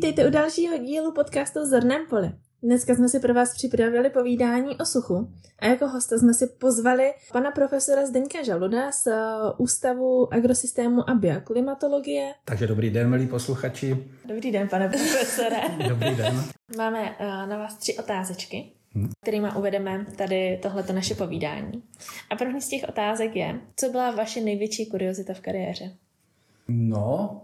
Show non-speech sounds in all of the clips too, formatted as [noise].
Vítejte u dalšího dílu podcastu Zorném poli. Dneska jsme si pro vás připravili povídání o suchu a jako hosta jsme si pozvali pana profesora Zdeňka Žaluda z eh, Ústavu agrosystému a bioklimatologie. Takže dobrý den, milí posluchači. Dobrý den, pane profesore. [laughs] dobrý den. Máme eh, na vás tři otázečky, hmm. kterými uvedeme tady tohleto naše povídání. A první z těch otázek je, co byla vaše největší kuriozita v kariéře? No,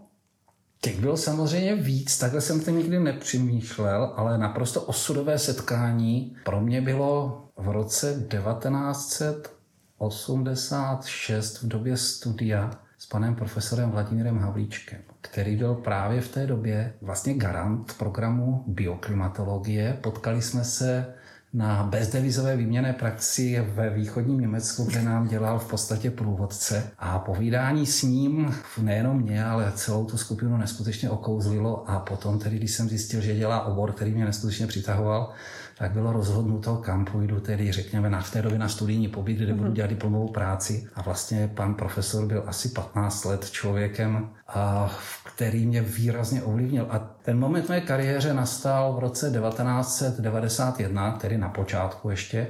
Těch bylo samozřejmě víc, takhle jsem to nikdy nepřemýšlel, ale naprosto osudové setkání pro mě bylo v roce 1986 v době studia s panem profesorem Vladimírem Havlíčkem, který byl právě v té době vlastně garant programu bioklimatologie. Potkali jsme se na bezdevizové výměné praxi ve východním Německu, kde nám dělal v podstatě průvodce. A povídání s ním nejenom mě, ale celou tu skupinu neskutečně okouzlilo a potom tedy, když jsem zjistil, že dělá obor, který mě neskutečně přitahoval, tak bylo rozhodnuto, kam půjdu, tedy řekněme na v té době na studijní pobyt, kde budu mhm. dělat diplomovou práci. A vlastně pan profesor byl asi 15 let člověkem, a který mě výrazně ovlivnil. A ten moment mé kariéře nastal v roce 1991, tedy na počátku ještě,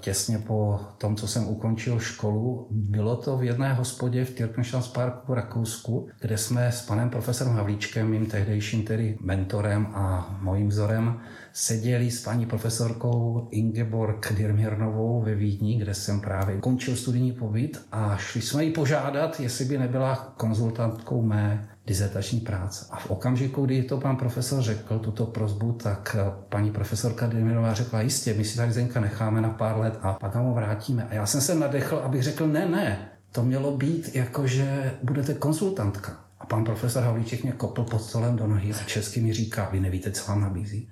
těsně po tom, co jsem ukončil školu. Bylo to v jedné hospodě v Tirkenschans v Rakousku, kde jsme s panem profesorem Havlíčkem, mým tehdejším tedy mentorem a mojím vzorem, seděli s paní profesorkou Ingeborg Dirmirnovou ve Vídni, kde jsem právě končil studijní pobyt a šli jsme ji požádat, jestli by nebyla konzultantkou mé dizertační práce. A v okamžiku, kdy to pan profesor řekl, tuto prozbu, tak paní profesorka Dirmirová řekla, jistě, my si tady Zenka necháme na pár let a pak ho vrátíme. A já jsem se nadechl, abych řekl, ne, ne, to mělo být jako, že budete konzultantka. Pan profesor Havlíček mě kopl pod stolem do nohy a česky mi říká, vy nevíte, co vám nabízí.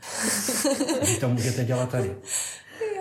[laughs] Vy to můžete dělat tady.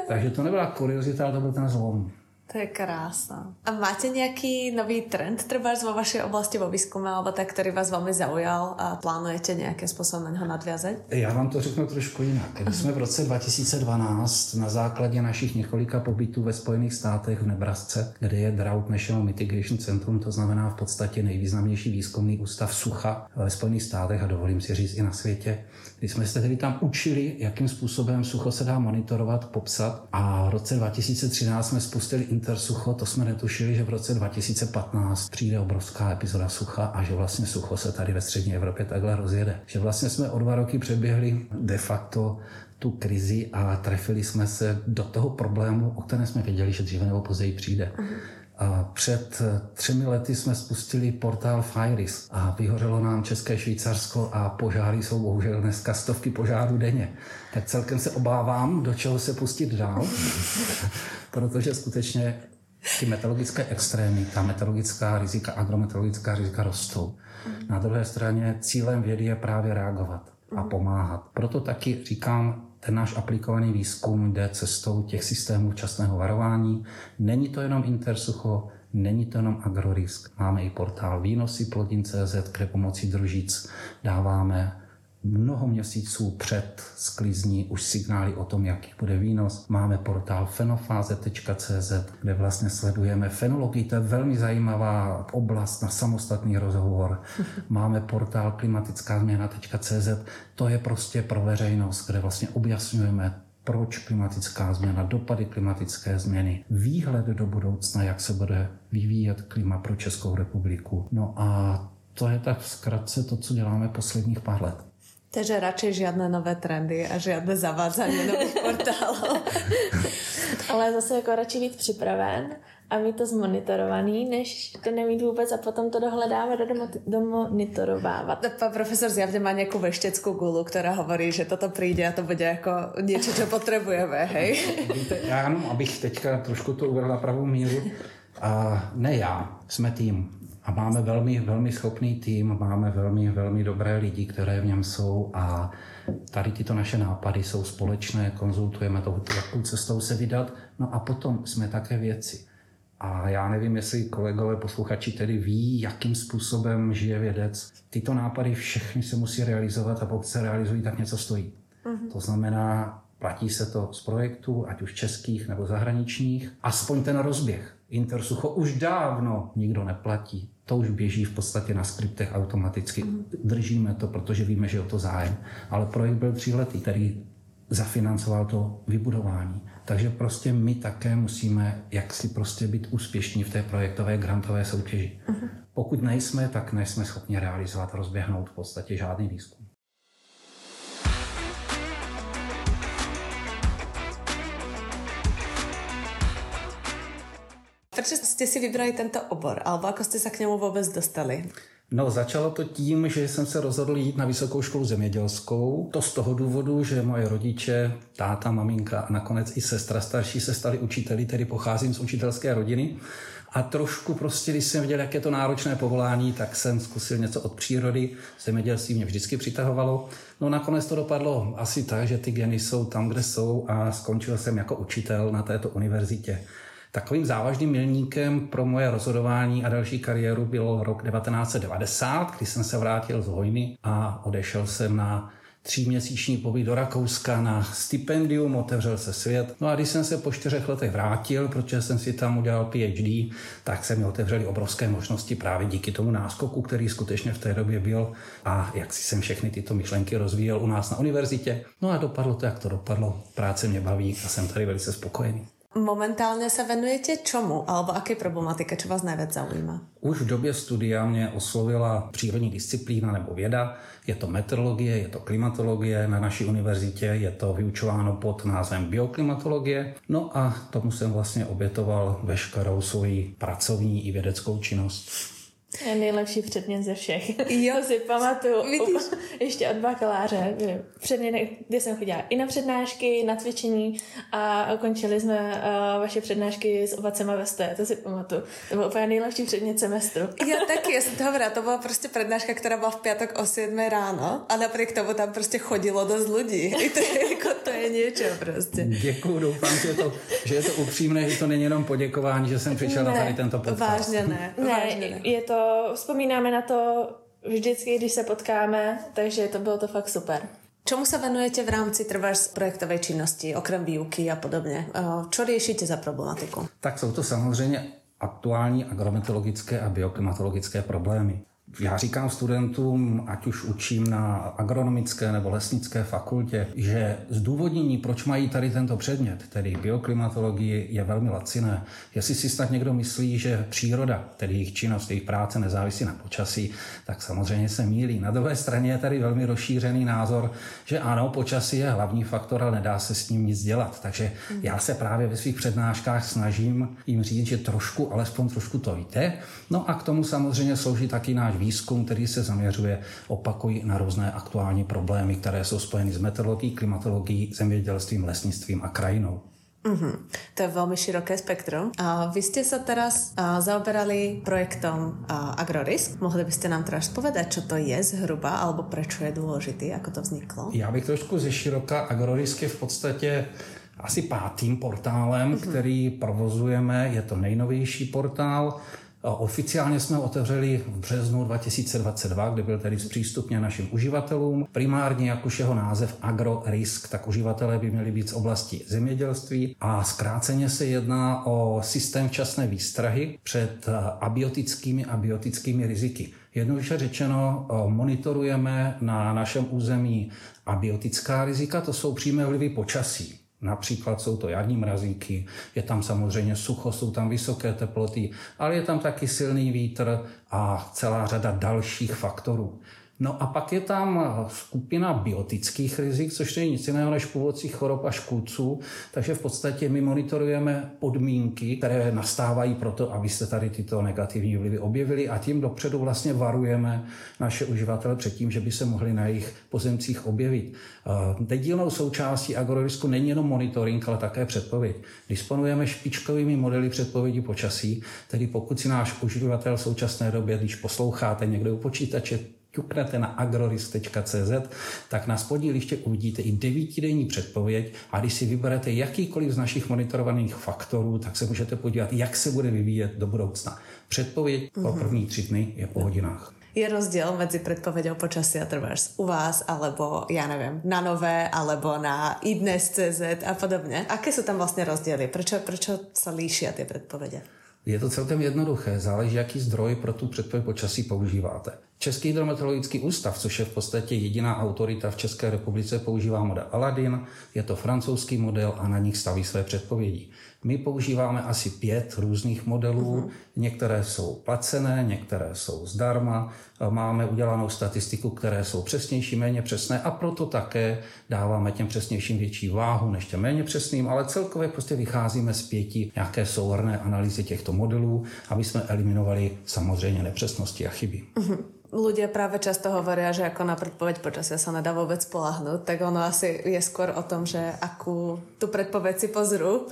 Takže to nebyla kuriozita, ale to byl ten zlom. To je krásno. A máte nějaký nový trend třeba vo vašej oblasti vo výzkume, alebo tak, který vás velmi zaujal a plánujete nějakým způsobem na ho nadviazat? Já vám to řeknu trošku jinak. Když jsme v roce 2012 na základě našich několika pobytů ve Spojených státech v Nebrasce, kde je Drought National Mitigation Centrum, to znamená v podstatě nejvýznamnější výzkumný ústav sucha ve Spojených státech a dovolím si říct i na světě, kdy jsme se tedy tam učili, jakým způsobem sucho se dá monitorovat, popsat a v roce 2013 jsme spustili intersucho, to jsme netušili, že v roce 2015 přijde obrovská epizoda sucha a že vlastně sucho se tady ve střední Evropě takhle rozjede. Že vlastně jsme o dva roky přeběhli de facto tu krizi a trefili jsme se do toho problému, o kterém jsme věděli, že dříve nebo později přijde. Uh-huh. A před třemi lety jsme spustili portál Firis a vyhořelo nám České Švýcarsko a požáry jsou bohužel dneska stovky požárů denně. Tak celkem se obávám, do čeho se pustit dál, [laughs] protože skutečně ty meteorologické extrémy, ta meteorologická rizika, agrometeorologická rizika rostou. Na druhé straně cílem vědy je právě reagovat a pomáhat. Proto taky říkám, ten náš aplikovaný výzkum jde cestou těch systémů včasného varování. Není to jenom Intersucho, není to jenom AgroRisk. Máme i portál výnosy plodin.cz, kde pomocí družic dáváme mnoho měsíců před sklizní už signály o tom, jaký bude výnos. Máme portál fenofáze.cz, kde vlastně sledujeme fenologii, to je velmi zajímavá oblast na samostatný rozhovor. [laughs] Máme portál klimatická změna.cz, to je prostě pro veřejnost, kde vlastně objasňujeme proč klimatická změna, dopady klimatické změny, výhled do budoucna, jak se bude vyvíjet klima pro Českou republiku. No a to je tak zkratce to, co děláme posledních pár let. Takže radšej žiadne nové trendy a žiadne zavádzanie nových [laughs] portálov. Ale zase jako radši být připraven a mít to zmonitorovaný, než to nemít vůbec a potom to dohledávat a domonitorovávat. No, Pán profesor zjavne má nějakou vešteckou gulu, která hovorí, že toto přijde a to bude jako něco, co potřebujeme, hej? Víte, já jenom, abych teďka trošku to uvedl na pravou míru, a ne já, jsme tým. A máme velmi, velmi schopný tým, máme velmi, velmi dobré lidi, které v něm jsou a tady tyto naše nápady jsou společné, konzultujeme to, jakou cestou se vydat. No a potom jsme také věci. A já nevím, jestli kolegové posluchači tedy ví, jakým způsobem žije vědec. Tyto nápady všechny se musí realizovat a pokud se realizují, tak něco stojí. Uh-huh. To znamená, platí se to z projektů, ať už českých nebo zahraničních, aspoň ten rozběh. Intersucho už dávno nikdo neplatí to už běží v podstatě na skriptech automaticky. Držíme to, protože víme, že je o to zájem. Ale projekt byl tříletý, který zafinancoval to vybudování. Takže prostě my také musíme jaksi prostě být úspěšní v té projektové grantové soutěži. Uh-huh. Pokud nejsme, tak nejsme schopni realizovat, rozběhnout v podstatě žádný výzkum. Proč jste si vybrali tento obor, alebo jako jste se k němu vůbec dostali? No, začalo to tím, že jsem se rozhodl jít na vysokou školu zemědělskou. To z toho důvodu, že moje rodiče, táta, maminka a nakonec i sestra starší se stali učiteli, tedy pocházím z učitelské rodiny. A trošku prostě, když jsem viděl, jak je to náročné povolání, tak jsem zkusil něco od přírody. Zemědělství mě vždycky přitahovalo. No nakonec to dopadlo asi tak, že ty geny jsou tam, kde jsou a skončil jsem jako učitel na této univerzitě. Takovým závažným milníkem pro moje rozhodování a další kariéru byl rok 1990, kdy jsem se vrátil z vojny a odešel jsem na tříměsíční pobyt do Rakouska na stipendium, otevřel se svět. No a když jsem se po čtyřech letech vrátil, protože jsem si tam udělal PhD, tak se mi otevřely obrovské možnosti právě díky tomu náskoku, který skutečně v té době byl a jak si jsem všechny tyto myšlenky rozvíjel u nás na univerzitě. No a dopadlo to, jak to dopadlo. Práce mě baví a jsem tady velice spokojený. Momentálně se venujete čemu? Alebo aké problematike, co vás nejvíc zaujíma? Už v době studia mě oslovila přírodní disciplína nebo věda. Je to meteorologie, je to klimatologie. Na naší univerzitě je to vyučováno pod názvem bioklimatologie. No a tomu jsem vlastně obětoval veškerou svoji pracovní i vědeckou činnost. Je nejlepší předmět ze všech. Jo. to si pamatuju. Vidíš? [laughs] Ještě od bakaláře. Předmět, kde jsem chodila i na přednášky, na cvičení a ukončili jsme uh, vaše přednášky s ovacema ve sté. To si pamatuju. To byl úplně nejlepší předmět semestru. Já [laughs] taky, já jsem to hovorila. To byla prostě přednáška, která byla v pátek o 7 ráno a napriek tomu tam prostě chodilo dost lidí. [laughs] I to je, jako, to je něco prostě. Děkuju, doufám, že je, to, že je to upřímné, že to není jenom poděkování, že jsem přišel ne, na tady tento podcast. Vážně ne. ne, vážně ne. je to vzpomínáme na to vždycky, když se potkáme, takže to bylo to fakt super. Čemu se venujete v rámci trváš projektové činnosti, okrem výuky a podobně? Co řešíte za problematiku? Tak jsou to samozřejmě aktuální agrometologické a bioklimatologické problémy já říkám studentům, ať už učím na agronomické nebo lesnické fakultě, že zdůvodnění, proč mají tady tento předmět, tedy bioklimatologii, je velmi laciné. Jestli si snad někdo myslí, že příroda, tedy jejich činnost, jejich práce nezávisí na počasí, tak samozřejmě se mílí. Na druhé straně je tady velmi rozšířený názor, že ano, počasí je hlavní faktor, ale nedá se s ním nic dělat. Takže já se právě ve svých přednáškách snažím jim říct, že trošku, alespoň trošku to víte. No a k tomu samozřejmě slouží taky náš výzkum, který se zaměřuje, opakují na různé aktuální problémy, které jsou spojeny s meteorologií, klimatologií, zemědělstvím, lesnictvím a krajinou. Mm-hmm. To je velmi široké spektrum. A vy jste se teraz a, zaoberali projektom a, Agrorisk. Mohli byste nám teraz povedať, čo to je zhruba, alebo proč je důležitý, jako to vzniklo? Já bych trošku ze široka. Agrorisk je v podstatě asi pátým portálem, mm-hmm. který provozujeme. Je to nejnovější portál. Oficiálně jsme otevřeli v březnu 2022, kdy byl tedy zpřístupněn našim uživatelům. Primárně, jak už jeho název AgroRisk, tak uživatelé by měli být z oblasti zemědělství a zkráceně se jedná o systém včasné výstrahy před abiotickými a biotickými riziky. Jednoduše řečeno, monitorujeme na našem území abiotická rizika, to jsou přímé vlivy počasí. Například jsou to jarní mrazíky, je tam samozřejmě sucho, jsou tam vysoké teploty, ale je tam taky silný vítr a celá řada dalších faktorů. No a pak je tam skupina biotických rizik, což není nic jiného než původcích chorob a škůdců. Takže v podstatě my monitorujeme podmínky, které nastávají proto, aby se tady tyto negativní vlivy objevily a tím dopředu vlastně varujeme naše uživatele před tím, že by se mohli na jejich pozemcích objevit. Nedílnou součástí agrorisku není jenom monitoring, ale také předpověď. Disponujeme špičkovými modely předpovědi počasí, tedy pokud si náš uživatel v současné době, když posloucháte někde u počítače, ťuknete na agrorisk.cz, tak na spodní liště uvidíte i devítidenní předpověď a když si vyberete jakýkoliv z našich monitorovaných faktorů, tak se můžete podívat, jak se bude vyvíjet do budoucna. Předpověď mm-hmm. pro mhm. první tři dny je po hodinách. Je rozdíl mezi předpovědou počasí a trvers u vás, alebo já nevím, na nové, alebo na idnes.cz a podobně. Aké jsou tam vlastně rozdíly? Proč, proč se líší ty předpovědi? Je to celkem jednoduché, záleží, jaký zdroj pro tu předpověď počasí používáte. Český hydrometeorologický ústav, což je v podstatě jediná autorita v České republice, používá model Aladin, je to francouzský model a na nich staví své předpovědi. My používáme asi pět různých modelů, uh-huh. některé jsou placené, některé jsou zdarma, máme udělanou statistiku, které jsou přesnější, méně přesné a proto také dáváme těm přesnějším větší váhu než těm méně přesným, ale celkově prostě vycházíme z pěti nějaké souhrné analýzy těchto modelů, aby jsme eliminovali samozřejmě nepřesnosti a chyby. Uh-huh ľudia práve často hovoria, že ako na predpoveď počasia sa nedá vôbec spolahnuť, tak ono asi je skôr o tom, že akú tu predpoveď si pozrú,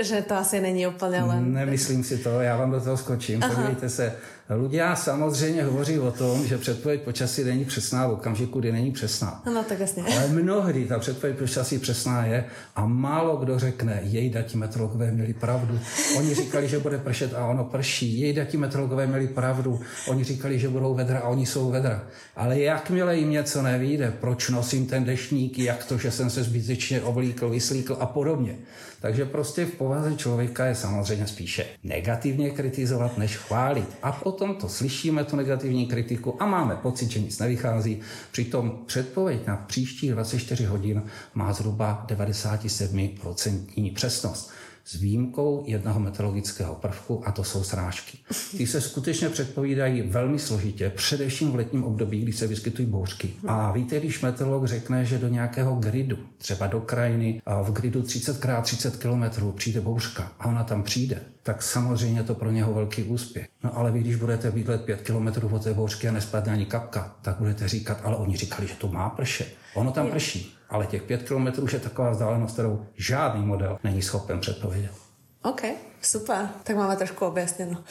že to asi není úplně len... Nemyslím si to, já vám do toho skočím. Aha. Podívejte se, Ľudia samozřejmě hovoří o tom, že předpověď počasí není přesná v okamžiku, kdy není přesná. No tak jasně. Ale mnohdy ta předpověď počasí přesná je a málo kdo řekne, jej dati meteorologové měli pravdu. Oni říkali, že bude pršet a ono prší. Jej dati meteorologové měli pravdu. Oni říkali, že budou vedra a oni jsou vedra. Ale jakmile jim něco nevíde, proč nosím ten dešník, jak to, že jsem se zbytečně oblíkl, vyslíkl a podobně. Takže prostě v povaze člověka je samozřejmě spíše negativně kritizovat, než chválit. A potom to slyšíme, tu negativní kritiku a máme pocit, že nic nevychází. Přitom předpověď na příští 24 hodin má zhruba 97% přesnost s výjimkou jednoho meteorologického prvku a to jsou srážky. [laughs] Ty se skutečně předpovídají velmi složitě, především v letním období, kdy se vyskytují bouřky. A víte, když meteorolog řekne, že do nějakého gridu, třeba do krajiny, a v gridu 30x30 km přijde bouřka a ona tam přijde, tak samozřejmě to pro něho velký úspěch. No ale vy, když budete bydlet 5 km od té bouřky a nespadne ani kapka, tak budete říkat, ale oni říkali, že to má pršet. Ono tam prší ale těch pět kilometrů je taková vzdálenost, kterou žádný model není schopen předpovědět. OK. Super, tak máme trošku objasněno.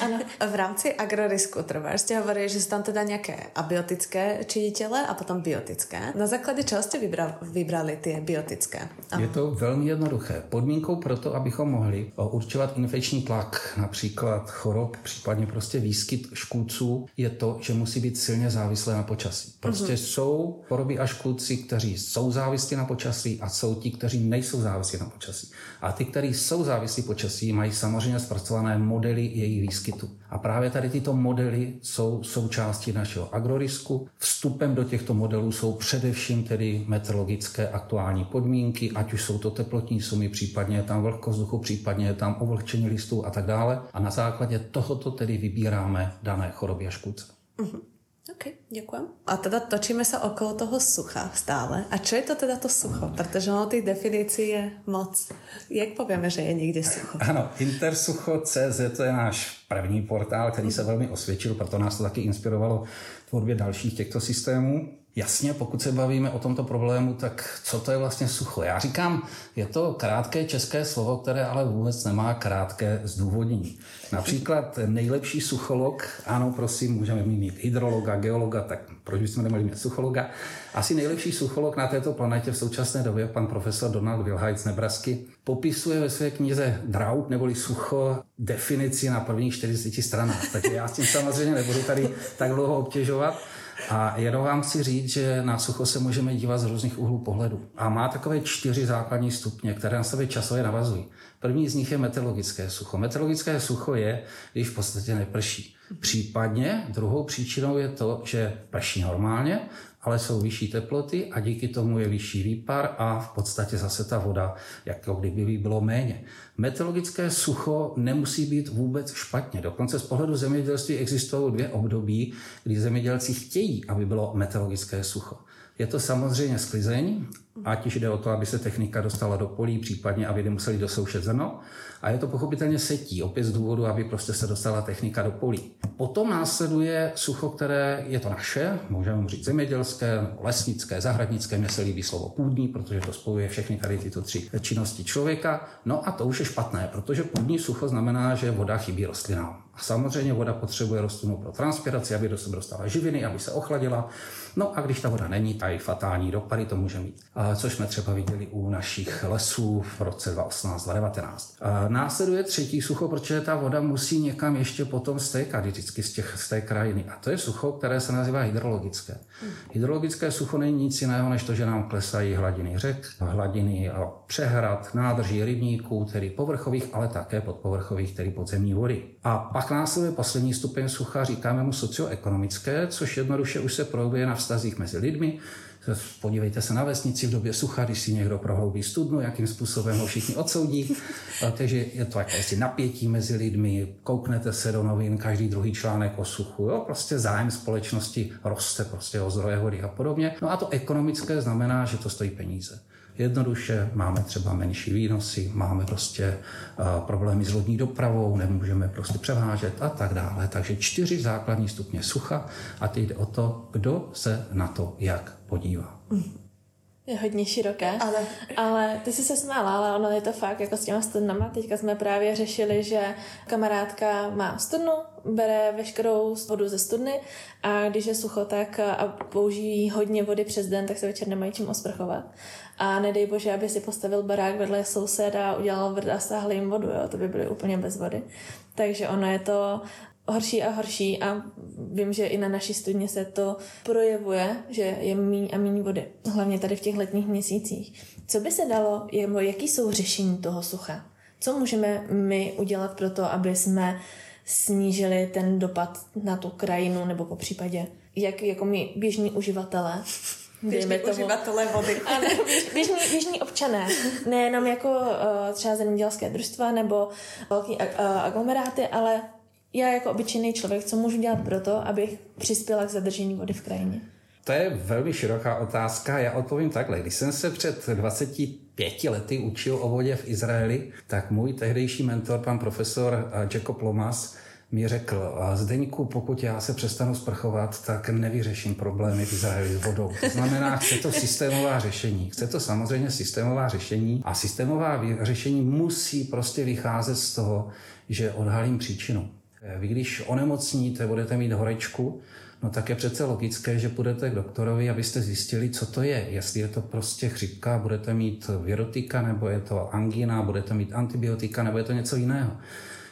Ano. [laughs] v rámci agrorisku trvá, jste hovorili, že jsou tam teda nějaké abiotické činitele a potom biotické. Na základě čeho jste vybral, vybrali ty biotické? Aha. Je to velmi jednoduché. Podmínkou pro to, abychom mohli určovat infekční tlak, například chorob, případně prostě výskyt škůdců, je to, že musí být silně závislé na počasí. Prostě uh-huh. jsou choroby a škůdci, kteří jsou závislí na počasí a jsou ti, kteří nejsou závislí na počasí. A ty, kteří jsou závislí počasí, mají samozřejmě zpracované modely jejich výskytu. A právě tady tyto modely jsou součástí našeho agrorisku. Vstupem do těchto modelů jsou především tedy meteorologické aktuální podmínky, ať už jsou to teplotní sumy, případně je tam vlhkost vzduchu, případně je tam ovlhčení listů a tak dále. A na základě tohoto tedy vybíráme dané choroby a škůdce. Uh-huh. OK, děkuji. A teda točíme se okolo toho sucha stále. A co je to teda to sucho? Protože ono těch definicí je moc. Jak povíme, že je někde sucho? Ano, intersucho.cz to je náš první portál, který se velmi osvědčil, proto nás to taky inspirovalo tvorbě dalších těchto systémů. Jasně, pokud se bavíme o tomto problému, tak co to je vlastně sucho? Já říkám, je to krátké české slovo, které ale vůbec nemá krátké zdůvodnění. Například nejlepší sucholog, ano, prosím, můžeme mít hydrologa, geologa, tak proč bychom neměli mít suchologa? Asi nejlepší sucholog na této planetě v současné době, pan profesor Donald Wilhite z Nebrasky, popisuje ve své knize Drought neboli sucho definici na prvních 40 stranách. Takže já s tím samozřejmě nebudu tady tak dlouho obtěžovat. A jenom vám chci říct, že na sucho se můžeme dívat z různých úhlů pohledu. A má takové čtyři základní stupně, které na sebe časově navazují. První z nich je meteorologické sucho. Meteorologické sucho je, když v podstatě neprší. Případně druhou příčinou je to, že prší normálně, ale jsou vyšší teploty a díky tomu je vyšší výpar a v podstatě zase ta voda, jako kdyby by bylo méně. Meteorologické sucho nemusí být vůbec špatně. Dokonce z pohledu zemědělství existují dvě období, kdy zemědělci chtějí, aby bylo meteorologické sucho. Je to samozřejmě sklizeň, ať už jde o to, aby se technika dostala do polí, případně aby nemuseli dosoušet zrno. A je to pochopitelně setí, opět z důvodu, aby prostě se dostala technika do polí. Potom následuje sucho, které je to naše, můžeme říct zemědělské, lesnické, zahradnické, mně se líbí slovo půdní, protože to spojuje všechny tady tyto tři činnosti člověka. No a to už je špatné, protože půdní sucho znamená, že voda chybí rostlinám. A samozřejmě voda potřebuje rostlinu pro transpiraci, aby do sebe dostala živiny, aby se ochladila. No a když ta voda není, tak fatální dopady to může mít. Což jsme třeba viděli u našich lesů v roce 2018-2019. Následuje třetí sucho, protože ta voda musí někam ještě potom stékat vždycky z, těch, z té krajiny. A to je sucho, které se nazývá hydrologické. Hydrologické sucho není nic jiného, než to, že nám klesají hladiny řek, hladiny přehrad, nádrží rybníků, tedy povrchových, ale také podpovrchových, tedy podzemní vody. A pak následuje poslední stupeň sucha, říkáme mu socioekonomické, což jednoduše už se projevuje na vztazích mezi lidmi. Podívejte se na vesnici v době sucha, když si někdo prohloubí studnu, jakým způsobem ho všichni odsoudí. Takže je to jakési napětí mezi lidmi, kouknete se do novin, každý druhý článek o suchu. Jo? Prostě zájem společnosti roste prostě o zdroje vody a podobně. No a to ekonomické znamená, že to stojí peníze. Jednoduše máme třeba menší výnosy, máme prostě uh, problémy s lodní dopravou, nemůžeme prostě převážet a tak dále. Takže čtyři základní stupně sucha a teď jde o to, kdo se na to jak podívá. Je hodně široké, ale, ale ty jsi se smála, ale ono je to fakt jako s těma studnama. Teďka jsme právě řešili, že kamarádka má studnu, bere veškerou vodu ze studny a když je sucho, tak a použijí hodně vody přes den, tak se večer nemají čím osprchovat. A nedej bože, aby si postavil barák vedle souseda a udělal vrt a stáhl jim vodu, jo? to by byly úplně bez vody. Takže ono je to horší a horší a vím, že i na naší studně se to projevuje, že je míň a míň vody, hlavně tady v těch letních měsících. Co by se dalo, jaký jsou řešení toho sucha? Co můžeme my udělat pro to, aby jsme snížili ten dopad na tu krajinu, nebo po případě, jak jako my běžní uživatelé, [laughs] Běžní uživatelé vody. [laughs] Ano, běžní, běžní občané. Nejenom jako uh, třeba zemědělské družstva nebo velký uh, aglomeráty, ale já jako obyčejný člověk, co můžu dělat pro to, abych přispěla k zadržení vody v krajině? To je velmi široká otázka. Já odpovím takhle. Když jsem se před 25 lety učil o vodě v Izraeli, tak můj tehdejší mentor, pan profesor eh, Jacob Lomas, mi řekl, Zdeňku, pokud já se přestanu sprchovat, tak nevyřeším problémy v Izraeli s vodou. To znamená, chce to systémová řešení. Chce to samozřejmě systémová řešení a systémová řešení musí prostě vycházet z toho, že odhalím příčinu. Vy když onemocníte, budete mít horečku, no tak je přece logické, že půjdete k doktorovi, abyste zjistili, co to je. Jestli je to prostě chřipka, budete mít virotika, nebo je to angina, budete mít antibiotika, nebo je to něco jiného.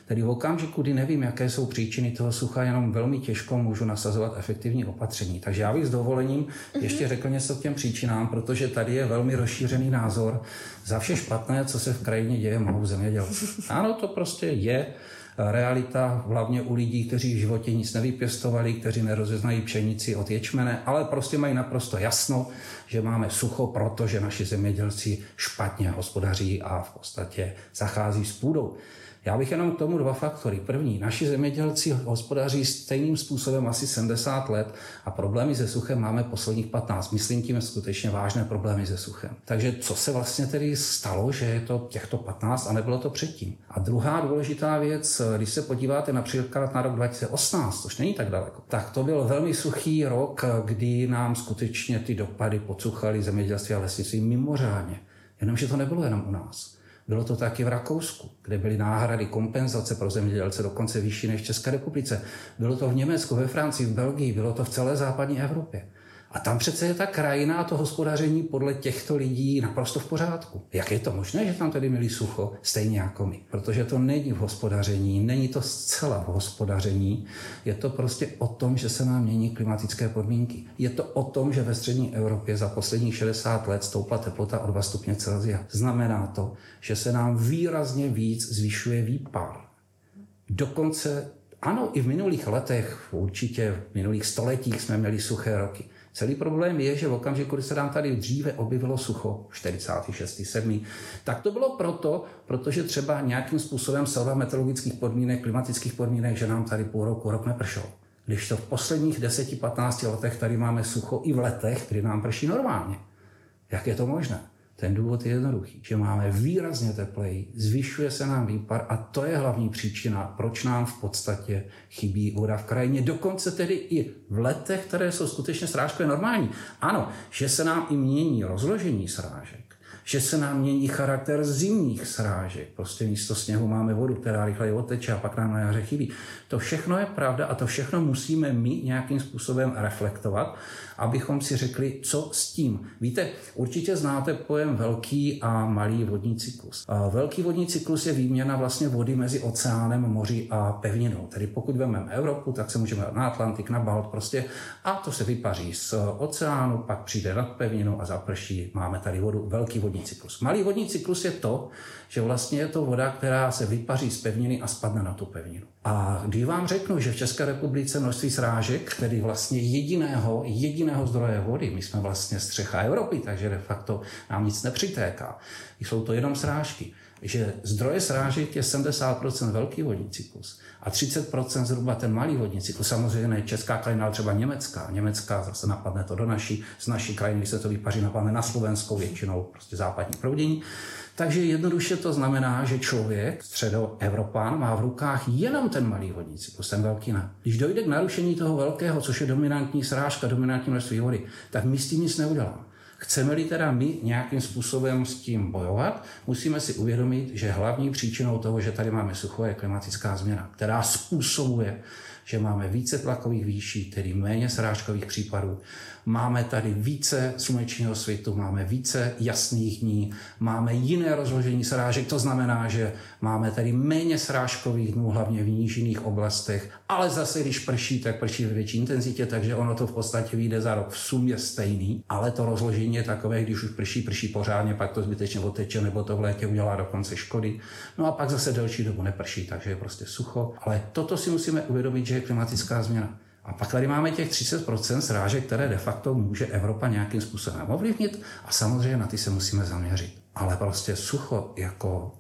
Tedy v okamžiku, kdy nevím, jaké jsou příčiny toho sucha, jenom velmi těžko můžu nasazovat efektivní opatření. Takže já bych s dovolením mhm. ještě řekl něco k těm příčinám, protože tady je velmi rozšířený názor. Za vše špatné, co se v krajině děje, mohou zemědělci. [laughs] Ano, to prostě je realita, hlavně u lidí, kteří v životě nic nevypěstovali, kteří nerozeznají pšenici od ječmene, ale prostě mají naprosto jasno, že máme sucho, protože naši zemědělci špatně hospodaří a v podstatě zachází s půdou. Já bych jenom k tomu dva faktory. První, naši zemědělci hospodaří stejným způsobem asi 70 let a problémy se suchem máme posledních 15. Myslím tím skutečně vážné problémy se suchem. Takže co se vlastně tedy stalo, že je to těchto 15 a nebylo to předtím? A druhá důležitá věc, když se podíváte například na rok 2018, což není tak daleko, tak to byl velmi suchý rok, kdy nám skutečně ty dopady podsuchaly zemědělství a lesnictví mimořádně. Jenomže to nebylo jenom u nás. Bylo to taky v Rakousku, kde byly náhrady, kompenzace pro zemědělce dokonce vyšší než v České republice. Bylo to v Německu, ve Francii, v Belgii, bylo to v celé západní Evropě. A tam přece je ta krajina a to hospodaření podle těchto lidí naprosto v pořádku. Jak je to možné, že tam tedy měli sucho, stejně jako my? Protože to není v hospodaření, není to zcela v hospodaření, je to prostě o tom, že se nám mění klimatické podmínky. Je to o tom, že ve střední Evropě za posledních 60 let stoupla teplota o 2 stupně Celsia. Znamená to, že se nám výrazně víc zvyšuje výpar. Dokonce ano, i v minulých letech, určitě v minulých stoletích jsme měli suché roky. Celý problém je, že v okamžiku, kdy se nám tady dříve objevilo sucho, 46. 7. tak to bylo proto, protože třeba nějakým způsobem selva meteorologických podmínek, klimatických podmínek, že nám tady půl roku, rok nepršel. Když to v posledních 10-15 letech tady máme sucho i v letech, kdy nám prší normálně. Jak je to možné? Ten důvod je jednoduchý, že máme výrazně tepleji, zvyšuje se nám výpar a to je hlavní příčina, proč nám v podstatě chybí voda v krajině. Dokonce tedy i v letech, které jsou skutečně srážkové normální. Ano, že se nám i mění rozložení srážek, že se nám mění charakter zimních srážek. Prostě místo sněhu máme vodu, která rychleji oteče a pak nám na jaře chybí. To všechno je pravda a to všechno musíme my nějakým způsobem reflektovat, abychom si řekli, co s tím. Víte, určitě znáte pojem velký a malý vodní cyklus. Velký vodní cyklus je výměna vlastně vody mezi oceánem, moří a pevninou. Tedy pokud vezmeme Evropu, tak se můžeme na Atlantik, na Balt prostě a to se vypaří z oceánu, pak přijde nad pevninu a zaprší. Máme tady vodu, velký vodní cyklus. Malý vodní cyklus je to, že vlastně je to voda, která se vypaří z pevniny a spadne na tu pevninu. A když vám řeknu, že v České republice množství srážek, tedy vlastně jediného, jediného zdroje vody, my jsme vlastně střecha Evropy, takže de facto nám nic nepřitéká, jsou to jenom srážky, že zdroje srážek je 70% velký vodní cyklus a 30% zhruba ten malý vodní cyklus. Samozřejmě ne česká krajina, ale třeba německá. Německá zase napadne to do naší, z naší krajiny se to vypaří, napadne na Slovenskou většinou prostě západní proudění. Takže jednoduše to znamená, že člověk, středoevropán, má v rukách jenom ten malý vodní cyklus, ten velký ne. Když dojde k narušení toho velkého, což je dominantní srážka, dominantní množství vody, tak my s tím nic neuděláme. Chceme-li teda my nějakým způsobem s tím bojovat, musíme si uvědomit, že hlavní příčinou toho, že tady máme sucho, je klimatická změna, která způsobuje, že máme více tlakových výší, tedy méně srážkových případů, Máme tady více slunečního světu, máme více jasných dní, máme jiné rozložení srážek, to znamená, že máme tady méně srážkových dnů, hlavně v nížiných oblastech, ale zase, když prší, tak prší ve větší intenzitě, takže ono to v podstatě vyjde za rok v sumě stejný, ale to rozložení je takové, když už prší, prší pořádně, pak to zbytečně oteče, nebo to v létě udělá dokonce škody. No a pak zase delší dobu neprší, takže je prostě sucho. Ale toto si musíme uvědomit, že je klimatická změna. A pak tady máme těch 30% srážek, které de facto může Evropa nějakým způsobem ovlivnit a samozřejmě na ty se musíme zaměřit. Ale prostě sucho jako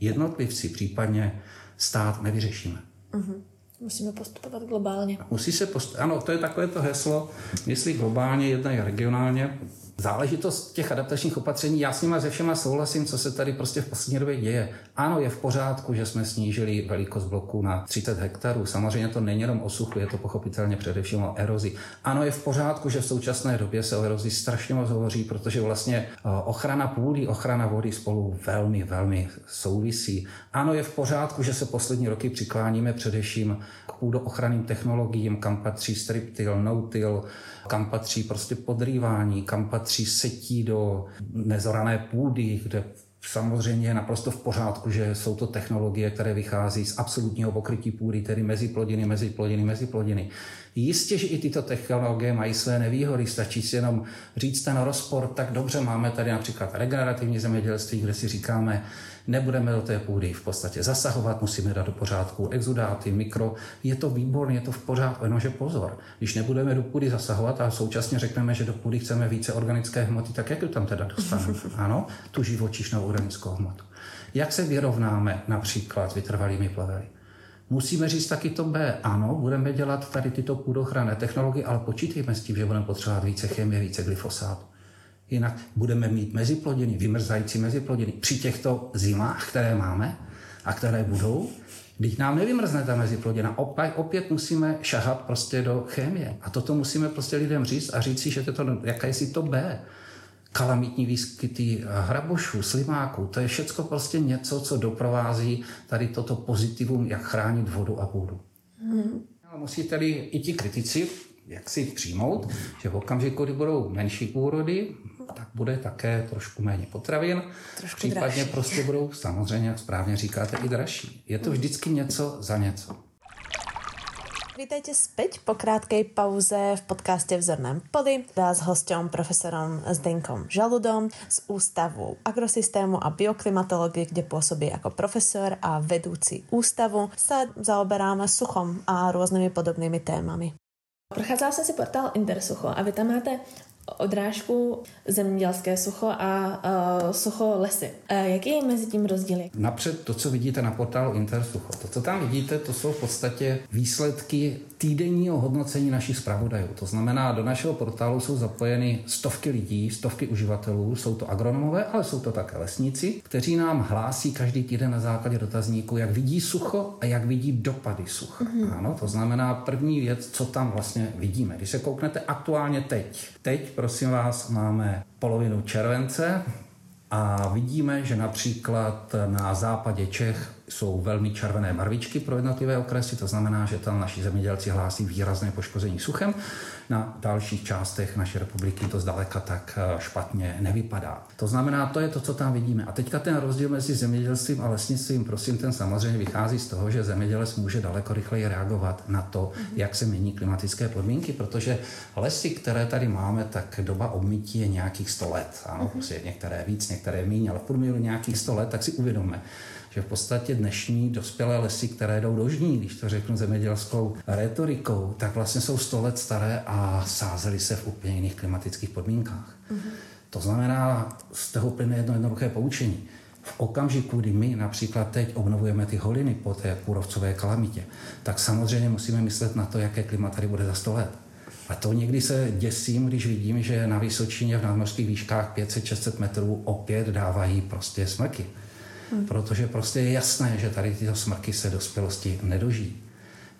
jednotlivci, případně stát nevyřešíme. Uh-huh. Musíme postupovat globálně. Musí se post... Ano, to je takové to heslo, jestli globálně, jedna je regionálně záležitost těch adaptačních opatření, já s nima ze všema souhlasím, co se tady prostě v poslední době děje. Ano, je v pořádku, že jsme snížili velikost bloku na 30 hektarů. Samozřejmě to není jenom o suchu, je to pochopitelně především o erozi. Ano, je v pořádku, že v současné době se o erozi strašně moc hovoří, protože vlastně eh, ochrana půdy, ochrana vody spolu velmi, velmi souvisí. Ano, je v pořádku, že se poslední roky přikláníme především k půdooochranným technologiím, kam patří striptil, no-till, kam patří prostě podrývání, kam patří setí do nezorané půdy, kde Samozřejmě je naprosto v pořádku, že jsou to technologie, které vychází z absolutního pokrytí půdy, tedy mezi plodiny, mezi plodiny, mezi plodiny. Jistě, že i tyto technologie mají své nevýhody, stačí si jenom říct ten rozpor, tak dobře máme tady například regenerativní zemědělství, kde si říkáme, nebudeme do té půdy v podstatě zasahovat, musíme dát do pořádku exudáty, mikro. Je to výborné, je to v pořádku, jenomže pozor, když nebudeme do půdy zasahovat a současně řekneme, že do půdy chceme více organické hmoty, tak jak to tam teda dostaneme? [laughs] Ano, tu živočišnou organickou hmotu. Jak se vyrovnáme například s vytrvalými plavely? Musíme říct taky to B. Ano, budeme dělat tady tyto půdochranné technologie, ale počítejme s tím, že budeme potřebovat více chemie, více glyfosátu. Jinak budeme mít meziplodiny, vymrzající meziplodiny při těchto zimách, které máme a které budou, když nám nevymrzne ta meziplodina, opět, opět musíme šahat prostě do chemie. A toto musíme prostě lidem říct a říct si, že to, to jaké to B. Kalamitní výskyty hrabošů, slimáků, to je všecko prostě něco, co doprovází tady toto pozitivum, jak chránit vodu a půdu. Hmm. Musí tady i ti kritici jak si přijmout, že v okamžiku, kdy budou menší úrody, tak bude také trošku méně potravin. Trošku Případně dražší. prostě budou samozřejmě, jak správně říkáte, i dražší. Je to vždycky něco za něco. Vítajte späť po krátkej pauze v podcaste Vzorném pody s hostem profesorom Zdenkom Žaludom z Ústavu agrosystému a bioklimatologie, kde pôsobí ako profesor a vedúci ústavu, sa zaoberáme suchom a rôznymi podobnými témami. Prochádzala jsem si portál Intersucho a vy tam máte odrážku zemědělské sucho a uh, sucho lesy. Uh, jaký je mezi tím rozdíl? Napřed to, co vidíte na portálu Intersucho. To, co tam vidíte, to jsou v podstatě výsledky týdenního hodnocení našich zpravodajů. To znamená, do našeho portálu jsou zapojeny stovky lidí, stovky uživatelů, jsou to agronomové, ale jsou to také lesníci, kteří nám hlásí každý týden na základě dotazníku, jak vidí sucho a jak vidí dopady sucha. Mm-hmm. Ano, to znamená první věc, co tam vlastně vidíme. Když se kouknete aktuálně teď, teď prosím vás máme polovinu července, A vidíme, že například na západě Čech jsou velmi červené barvičky pro jednotlivé okresy, to znamená, že tam naši zemědělci hlásí výrazné poškození suchem. Na dalších částech naší republiky to zdaleka tak eh, špatně nevypadá. To znamená, to je to, co tam vidíme. A teďka ten rozdíl mezi zemědělstvím a lesnictvím, prosím, ten samozřejmě vychází z toho, že zemědělec může daleko rychleji reagovat na to, jak se mění klimatické podmínky, protože lesy, které tady máme, tak doba obmytí je nějakých 100 let. Ano, prostě některé víc, některé méně, ale v průměru nějakých 100 let, tak si uvědomme, že v podstatě dnešní dospělé lesy, které jdou do žní, když to řeknu zemědělskou retorikou, tak vlastně jsou 100 let staré a sázely se v úplně jiných klimatických podmínkách. Mm-hmm. To znamená, z toho plyne jedno jednoduché poučení. V okamžiku, kdy my například teď obnovujeme ty holiny po té kůrovcové kalamitě, tak samozřejmě musíme myslet na to, jaké klima tady bude za 100 let. A to někdy se děsím, když vidím, že na Vysočině v nadmořských výškách 500-600 metrů opět dávají prostě smrky. Hmm. Protože prostě je jasné, že tady tyto smrky se dospělosti nedožijí.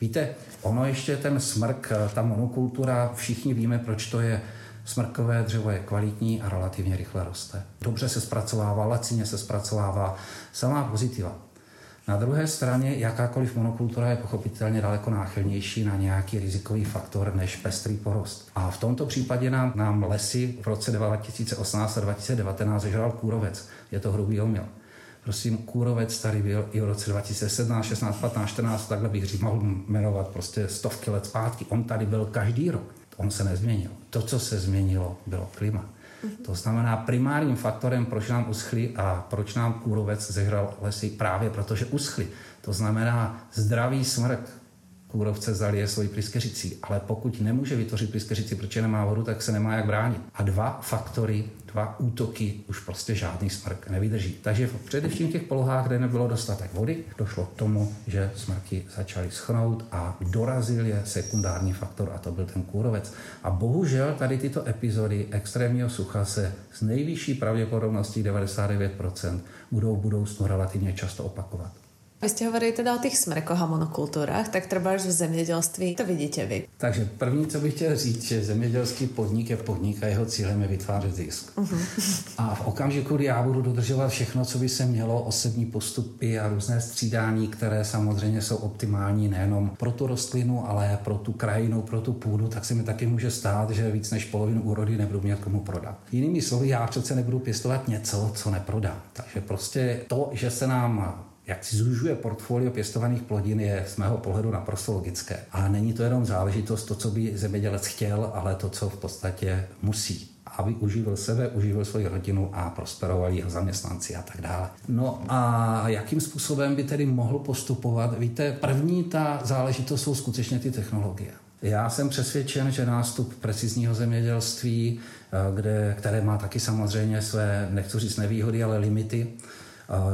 Víte, ono ještě ten smrk, ta monokultura, všichni víme, proč to je. Smrkové dřevo je kvalitní a relativně rychle roste. Dobře se zpracovává, lacině se zpracovává, samá pozitiva. Na druhé straně jakákoliv monokultura je pochopitelně daleko náchylnější na nějaký rizikový faktor než pestrý porost. A v tomto případě nám, nám lesy v roce 2018 a 2019 zežral kůrovec. Je to hrubý omyl. Prosím, kůrovec tady byl i v roce 2017, 16, 15, 14, takhle bych říct, mohl jmenovat prostě stovky let zpátky. On tady byl každý rok. On se nezměnil. To, co se změnilo, bylo klima. To znamená, primárním faktorem, proč nám uschly a proč nám kůrovec zehral lesy, právě protože uschly. To znamená, zdravý smrk kůrovce zalije svoji pryskeřicí, ale pokud nemůže vytvořit pryskeřici, protože nemá vodu, tak se nemá jak bránit. A dva faktory dva útoky už prostě žádný smrk nevydrží. Takže především v těch polohách, kde nebylo dostatek vody, došlo k tomu, že smrky začaly schnout a dorazil je sekundární faktor a to byl ten kůrovec. A bohužel tady tyto epizody extrémního sucha se s nejvyšší pravděpodobností 99% budou v budoucnu relativně často opakovat. Vy ste hovorili teda o těch smrekoch a monokulturách, tak třeba v zemědělství to vidíte vy. Takže první, co bych chtěl říct, že zemědělský podnik je podnik a jeho cílem je vytvářet zisk. Uh-huh. A v okamžiku, kdy já budu dodržovat všechno, co by se mělo, osobní postupy a různé střídání, které samozřejmě jsou optimální nejenom pro tu rostlinu, ale pro tu krajinu, pro tu půdu, tak se mi taky může stát, že víc než polovinu úrody nebudu mít komu prodat. Jinými slovy, já přece nebudu pěstovat něco, co neprodám. Takže prostě to, že se nám jak si zužuje portfolio pěstovaných plodin, je z mého pohledu naprosto logické. A není to jenom záležitost to, co by zemědělec chtěl, ale to, co v podstatě musí aby uživil sebe, uživil svoji rodinu a prosperovali jeho zaměstnanci a tak dále. No a jakým způsobem by tedy mohl postupovat? Víte, první ta záležitost jsou skutečně ty technologie. Já jsem přesvědčen, že nástup precizního zemědělství, eh, kde, které má taky samozřejmě své, nechci říct nevýhody, ale limity,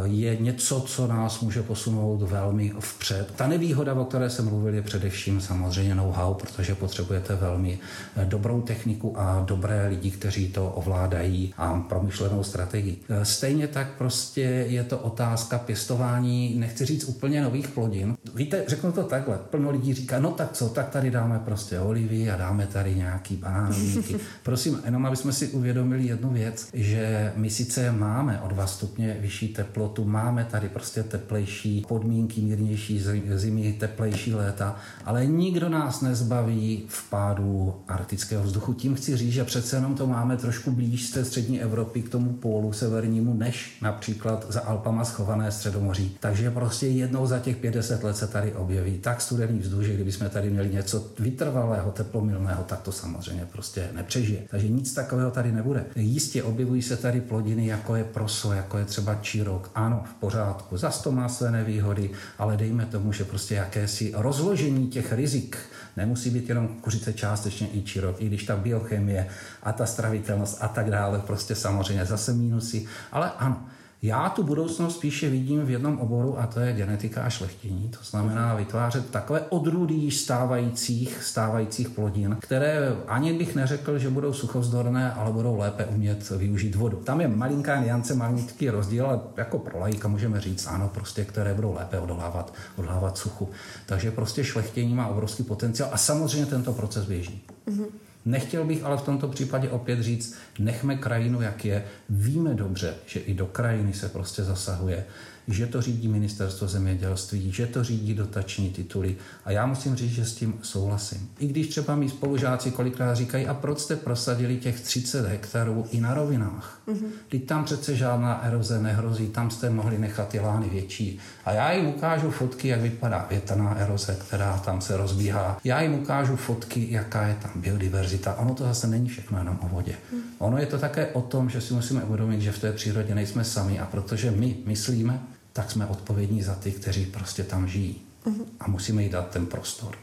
je něco, co nás může posunout velmi vpřed. Ta nevýhoda, o které jsem mluvil, je především samozřejmě know-how, protože potřebujete velmi eh, dobrou techniku a dobré lidi, kteří to ovládají a promyšlenou strategii. Eh, stejně tak prostě je to otázka pěstování, nechci říct úplně nových plodin. Víte, řeknu to takhle, plno lidí říká, no tak co, tak tady dáme prostě olivy a dáme tady nějaký banánovníky. [laughs] Prosím, jenom aby jsme si uvědomili jednu věc, že my sice máme o dva stupně vyšší teplotu, máme tady prostě teplejší podmínky, mírnější zimy, teplejší léta, ale nikdo nás nezbaví v pádu arktického vzduchu. Tím chci říct, že přece jenom to máme trošku blíž z té střední Evropy k tomu pólu severnímu, než například za Alpama schované středomoří. Takže prostě jednou za těch 50 let se tady objeví tak studený vzduch, že kdybychom tady měli něco vytrvalého, teplomilného, tak to samozřejmě prostě nepřežije. Takže nic takového tady nebude. Jistě objevují se tady plodiny, jako je proso, jako je třeba číro, rok, ano, v pořádku, zas to má své nevýhody, ale dejme tomu, že prostě jakési rozložení těch rizik nemusí být jenom kuřice částečně i čirok, i když ta biochemie a ta stravitelnost a tak dále, prostě samozřejmě zase mínusy, ale ano, já tu budoucnost spíše vidím v jednom oboru a to je genetika a šlechtění. To znamená vytvářet takové odrůdy stávajících, stávajících plodin, které ani bych neřekl, že budou suchovzdorné, ale budou lépe umět využít vodu. Tam je malinká niance, malinký rozdíl, ale jako pro lajka můžeme říct ano, prostě, které budou lépe odolávat, odolávat suchu. Takže prostě šlechtění má obrovský potenciál a samozřejmě tento proces běží. Mm-hmm. Nechtěl bych ale v tomto případě opět říct, nechme krajinu, jak je. Víme dobře, že i do krajiny se prostě zasahuje že to řídí ministerstvo zemědělství, že to řídí dotační tituly. A já musím říct, že s tím souhlasím. I když třeba mý spolužáci kolikrát říkají, a proč jste prosadili těch 30 hektarů i na rovinách? Mm-hmm. Teď tam přece žádná eroze nehrozí, tam jste mohli nechat ty lány větší. A já jim ukážu fotky, jak vypadá větrná eroze, která tam se rozbíhá. Já jim ukážu fotky, jaká je tam biodiverzita. Ono to zase není všechno jenom o vodě. Mm. Ono je to také o tom, že si musíme uvědomit, že v té přírodě nejsme sami a protože my myslíme, tak jsme odpovědní za ty, kteří prostě tam žijí. Uh-huh. A musíme jí dát ten prostor.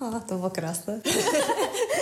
A to bylo krásné. [laughs]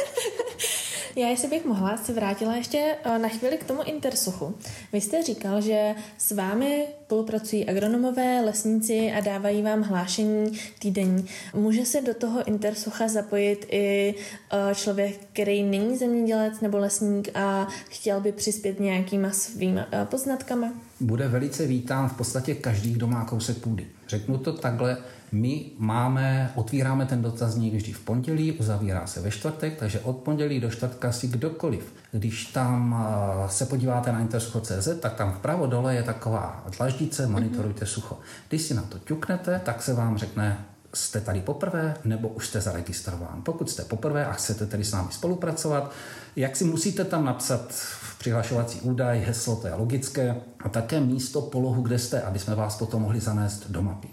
Já, jestli bych mohla, se vrátila ještě eh, na chvíli k tomu intersuchu. Vy jste říkal, že s vámi spolupracují agronomové, lesníci a dávají vám hlášení týdenní. Může se do toho intersucha zapojit i eh, člověk, který není zemědělec nebo lesník a chtěl by přispět nějakýma svými eh, poznatkama? Bude velice vítán v podstatě každý, kdo má kousek půdy. Řeknu to takhle, my máme, otvíráme ten dotazník vždy v pondělí, uzavírá se ve čtvrtek, takže od pondělí do čtvrtka si kdokoliv. Když tam se podíváte na intersucho.cz, tak tam vpravo dole je taková dlaždice, monitorujte sucho. Když si na to ťuknete, tak se vám řekne, jste tady poprvé nebo už jste zaregistrován. Pokud jste poprvé a chcete tedy s námi spolupracovat, jak si musíte tam napsat přihlašovací údaj, heslo, to je logické, a také místo, polohu, kde jste, aby jsme vás potom mohli zanést do mapy.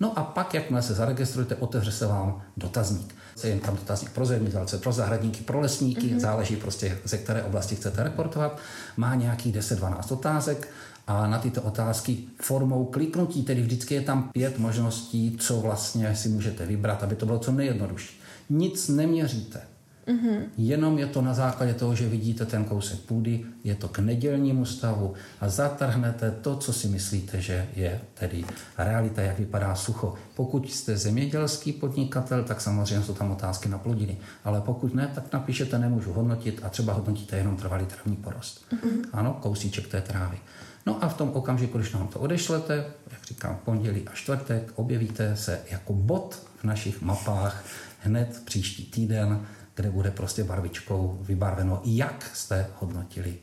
No a pak, jakmile se zaregistrujete, otevře se vám dotazník. Je jen tam dotazník pro zemědělce, pro zahradníky, pro lesníky, mm-hmm. záleží prostě, ze které oblasti chcete reportovat. Má nějakých 10-12 otázek a na tyto otázky formou kliknutí, tedy vždycky je tam pět možností, co vlastně si můžete vybrat, aby to bylo co nejjednodušší. Nic neměříte. Mm-hmm. Jenom je to na základě toho, že vidíte ten kousek půdy, je to k nedělnímu stavu a zatrhnete to, co si myslíte, že je tedy realita, jak vypadá sucho. Pokud jste zemědělský podnikatel, tak samozřejmě jsou tam otázky na plodiny. Ale pokud ne, tak napíšete nemůžu hodnotit a třeba hodnotíte jenom trvalý travní porost. Mm-hmm. Ano, kousíček té trávy. No a v tom okamžiku, když nám to odešlete, jak říkám, pondělí a čtvrtek, objevíte se jako bod v našich mapách hned příští týden kde bude prostě barvičkou vybarveno, jak jste hodnotili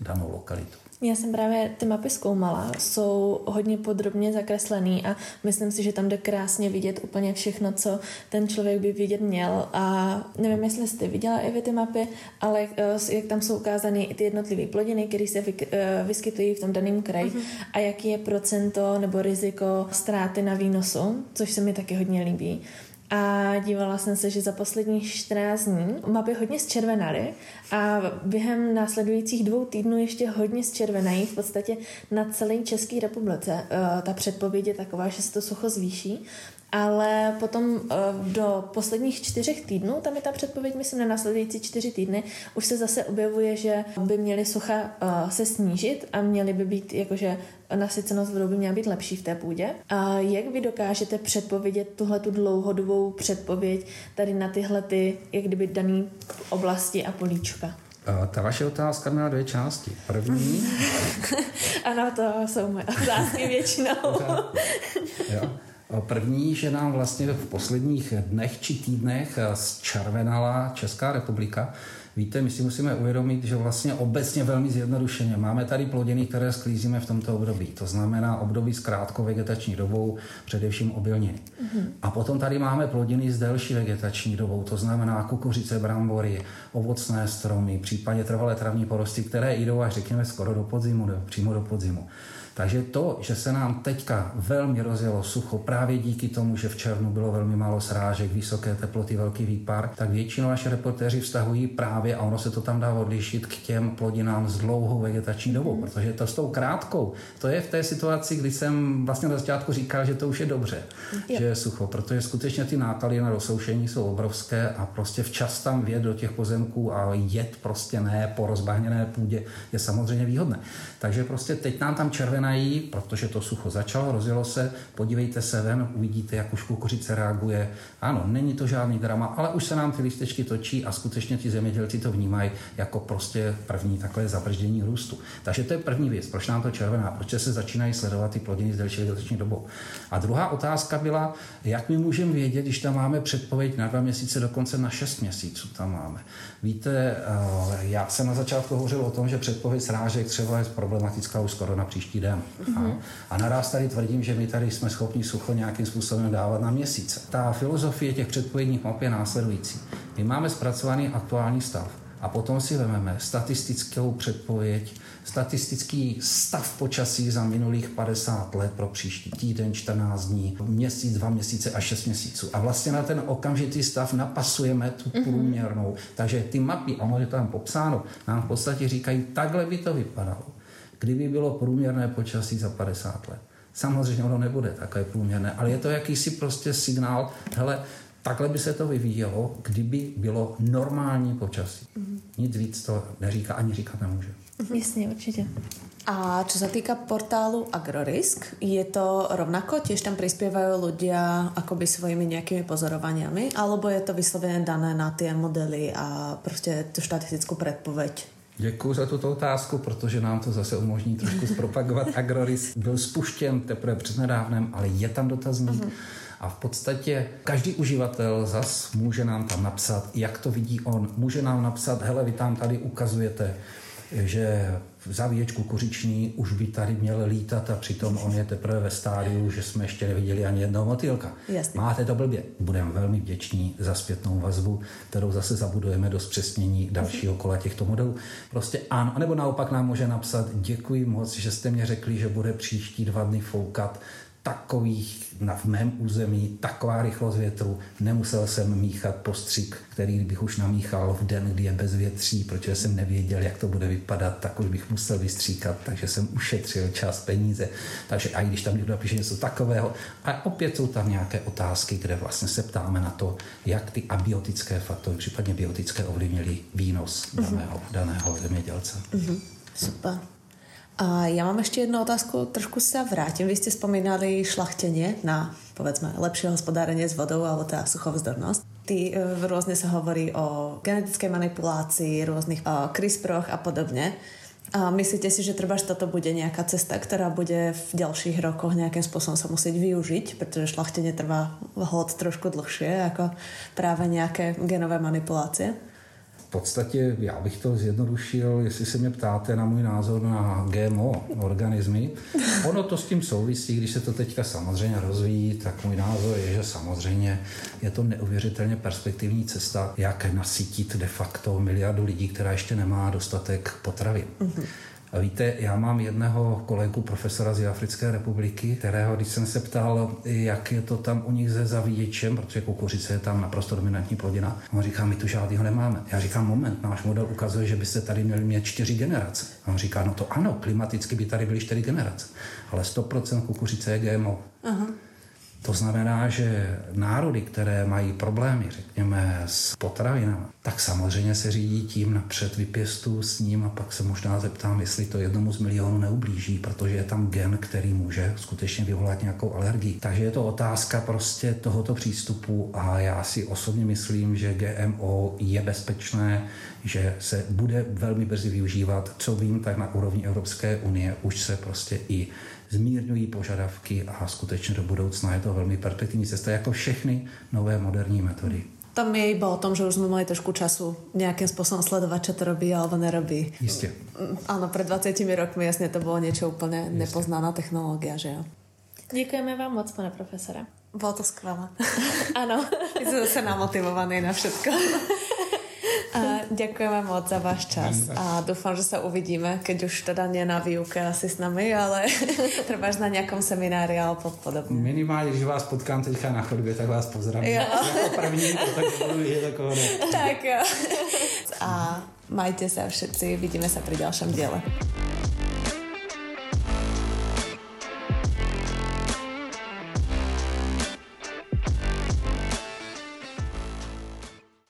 danou lokalitu. Já jsem právě ty mapy zkoumala, jsou hodně podrobně zakreslený a myslím si, že tam jde krásně vidět úplně všechno, co ten člověk by vidět měl a nevím, jestli jste viděla i vy ty mapy, ale eh, jak tam jsou ukázány i ty jednotlivé plodiny, které se eh, vyskytují v tom daném kraji uh-huh. a jaký je procento nebo riziko ztráty na výnosu, což se mi taky hodně líbí a dívala jsem se, že za posledních 14 dní mapy hodně zčervenaly a během následujících dvou týdnů ještě hodně zčervenají v podstatě na celé České republice. Eh, ta předpověď je taková, že se to sucho zvýší ale potom eh, do posledních čtyřech týdnů, tam je ta předpověď, myslím, na následující čtyři týdny, už se zase objevuje, že by měly sucha eh, se snížit a měly by být, jakože nasycenost vodou by měla být lepší v té půdě. A jak vy dokážete předpovědět tuhle tu dlouhodobou předpověď tady na tyhle ty, jak kdyby daný oblasti a políčka? Ta vaše otázka měla dvě části. První... [laughs] ano, to jsou moje otázky většinou. jo. První, že nám vlastně v posledních dnech či týdnech zčervenala Česká republika. Víte, my si musíme uvědomit, že vlastně obecně velmi zjednodušeně máme tady plodiny, které sklízíme v tomto období. To znamená období s krátkou vegetační dobou, především obilniny. Mm-hmm. A potom tady máme plodiny s delší vegetační dobou, to znamená kukuřice, brambory, ovocné stromy, případně trvalé travní porosty, které jdou až řekněme skoro do podzimu, přímo do podzimu. Takže to, že se nám teďka velmi rozjelo sucho právě díky tomu, že v červnu bylo velmi málo srážek, vysoké teploty, velký výpar, tak většinou naše reportéři vztahují právě, a ono se to tam dá odlišit, k těm plodinám s dlouhou vegetační dobou, mm. protože to s tou krátkou, to je v té situaci, kdy jsem vlastně na začátku říkal, že to už je dobře, je. že je sucho, protože skutečně ty náklady na rozsoušení jsou obrovské a prostě včas tam vjet do těch pozemků a jet prostě ne po rozbahněné půdě je samozřejmě výhodné. Takže prostě teď nám tam červená zaklínají, protože to sucho začalo, rozjelo se, podívejte se ven, uvidíte, jak už kukuřice reaguje. Ano, není to žádný drama, ale už se nám ty listečky točí a skutečně ti zemědělci to vnímají jako prostě první takové zabrždění růstu. Takže to je první věc, proč nám to červená, proč se začínají sledovat ty plodiny s delší vegetační dobou. A druhá otázka byla, jak my můžeme vědět, když tam máme předpověď na dva měsíce, dokonce na šest měsíců tam máme. Víte, eh, já jsem na začátku hovořil o tom, že předpověď srážek třeba je problematická už skoro na příští den. Mm-hmm. A, a naraz tady tvrdím, že my tady jsme schopni sucho nějakým způsobem dávat na měsíce. Ta filozofie těch předpovědních map je následující. My máme zpracovaný aktuální stav a potom si vezmeme statistickou předpověď, statistický stav počasí za minulých 50 let pro příští týden, 14 dní, měsíc, dva měsíce a 6 měsíců. A vlastně na ten okamžitý stav napasujeme tu mhm. průměrnou. Mm-hmm. Takže ty mapy, a je tam popsáno, nám v podstatě říkají, takhle by to vypadalo, kdyby bylo průměrné počasí za 50 let. Samozřejmě ono nebude takové průměrné, ale je to jakýsi prostě signál, hele, takhle by se to vyvíjelo, kdyby bylo normální počasí. Mm-hmm. Nic víc to neříká, ani říkat nemůže. Mm-hmm. Jasně, určitě. A čo sa týka portálu Agrorisk, je to rovnako? Tiež tam prispievajú ľudia akoby svojimi nejakými pozorovaniami? Alebo je to vyslovene dané na tie modely a prostě tu statistickú predpoveď? Děkuji za tuto otázku, protože nám to zase umožní trošku zpropagovat. [laughs] Agroris byl spuštěn teprve před nedávnem, ale je tam dotazník. Uh-huh a v podstatě každý uživatel zas může nám tam napsat, jak to vidí on. Může nám napsat, hele, vy tam tady ukazujete, že zavíječ kukuřiční už by tady měl lítat a přitom on je teprve ve stádiu, že jsme ještě neviděli ani jednoho motýlka. Jasně. Máte to blbě. Budeme velmi vděční za zpětnou vazbu, kterou zase zabudujeme do zpřesnění dalšího kola těchto modelů. Prostě ano, nebo naopak nám může napsat, děkuji moc, že jste mě řekli, že bude příští dva dny foukat takových na v mém území taková rychlost větru. Nemusel jsem míchat postřik, který bych už namíchal v den, kdy je bez větří, protože jsem nevěděl, jak to bude vypadat, tak už bych musel vystříkat, takže jsem ušetřil čas, peníze. Takže a i když tam někdo napíše něco takového, a opět jsou tam nějaké otázky, kde vlastně se ptáme na to, jak ty abiotické faktory, případně biotické ovlivnili výnos uh-huh. daného, daného zemědělce. Uh-huh. Super. A ja mám ešte jednu otázku, trošku sa vrátim. Vy ste spomínali šlachtenie na, povedzme, lepšie hospodárenie s vodou alebo teda suchovzdornosť. Ty, e, rôzne sa hovorí o genetickej manipulácii, rôznych o CRISPRoch a podobne. A myslíte si, že treba, že toto bude nejaká cesta, ktorá bude v ďalších rokoch nejakým spôsobom sa musieť využiť, pretože šlachtenie trvá hod trošku dlhšie ako práve nejaké genové manipulácie? Podstatě já bych to zjednodušil, jestli se mě ptáte na můj názor na GMO organismy. Ono to s tím souvisí, když se to teďka samozřejmě rozvíjí, tak můj názor je, že samozřejmě je to neuvěřitelně perspektivní cesta, jak nasytit de facto miliardu lidí, která ještě nemá dostatek potravy. Mm-hmm. A víte, já mám jedného kolegu, profesora z Africké republiky, kterého, když jsem se ptal, jak je to tam u nich se zavíječem, protože kukuřice je tam naprosto dominantní plodina, on říká, my tu žádného nemáme. Já říkám, moment, náš model ukazuje, že byste tady měli mít čtyři generace. On říká, no to ano, klimaticky by tady byly čtyři generace, ale 100% kukuřice je GMO. Aha. To znamená, že národy, které mají problémy, řekněme, s potravinami, tak samozřejmě se řídí tím napřed vypěstu s ním a pak se možná zeptám, jestli to jednomu z milionů neublíží, protože je tam gen, který může skutečně vyvolat nějakou alergii. Takže je to otázka prostě tohoto přístupu a já si osobně myslím, že GMO je bezpečné, že se bude velmi brzy využívat. Co vím, tak na úrovni Evropské unie už se prostě i zmírňují požadavky a skutečně do budoucna je to velmi perspektivní cesta, jako všechny nové moderní metody. Tam je iba o tom, že už jsme mali trošku času nějakým způsobem sledovat, čo to robí alebo nerobí. Jistě. Ano, před 20 rokmi jasně to bylo něco úplně nepoznaná technologie, že jo? Děkujeme vám moc, pane profesore. Bylo to skvělé. ano. [laughs] Jsme zase namotivovaný na všetko. [laughs] A ďakujeme moc za váš čas a dúfam, že sa uvidíme, keď už teda nie na výuke asi s nami, ale [laughs] trváš na nějakom semináři alebo podobně. Minimálně, když vás potkám teďka na chodbě, tak vás pozdravím. Jo. Jako první, tak budu [laughs] Tak jo. A majte sa všetci, vidíme sa pri ďalšom diele.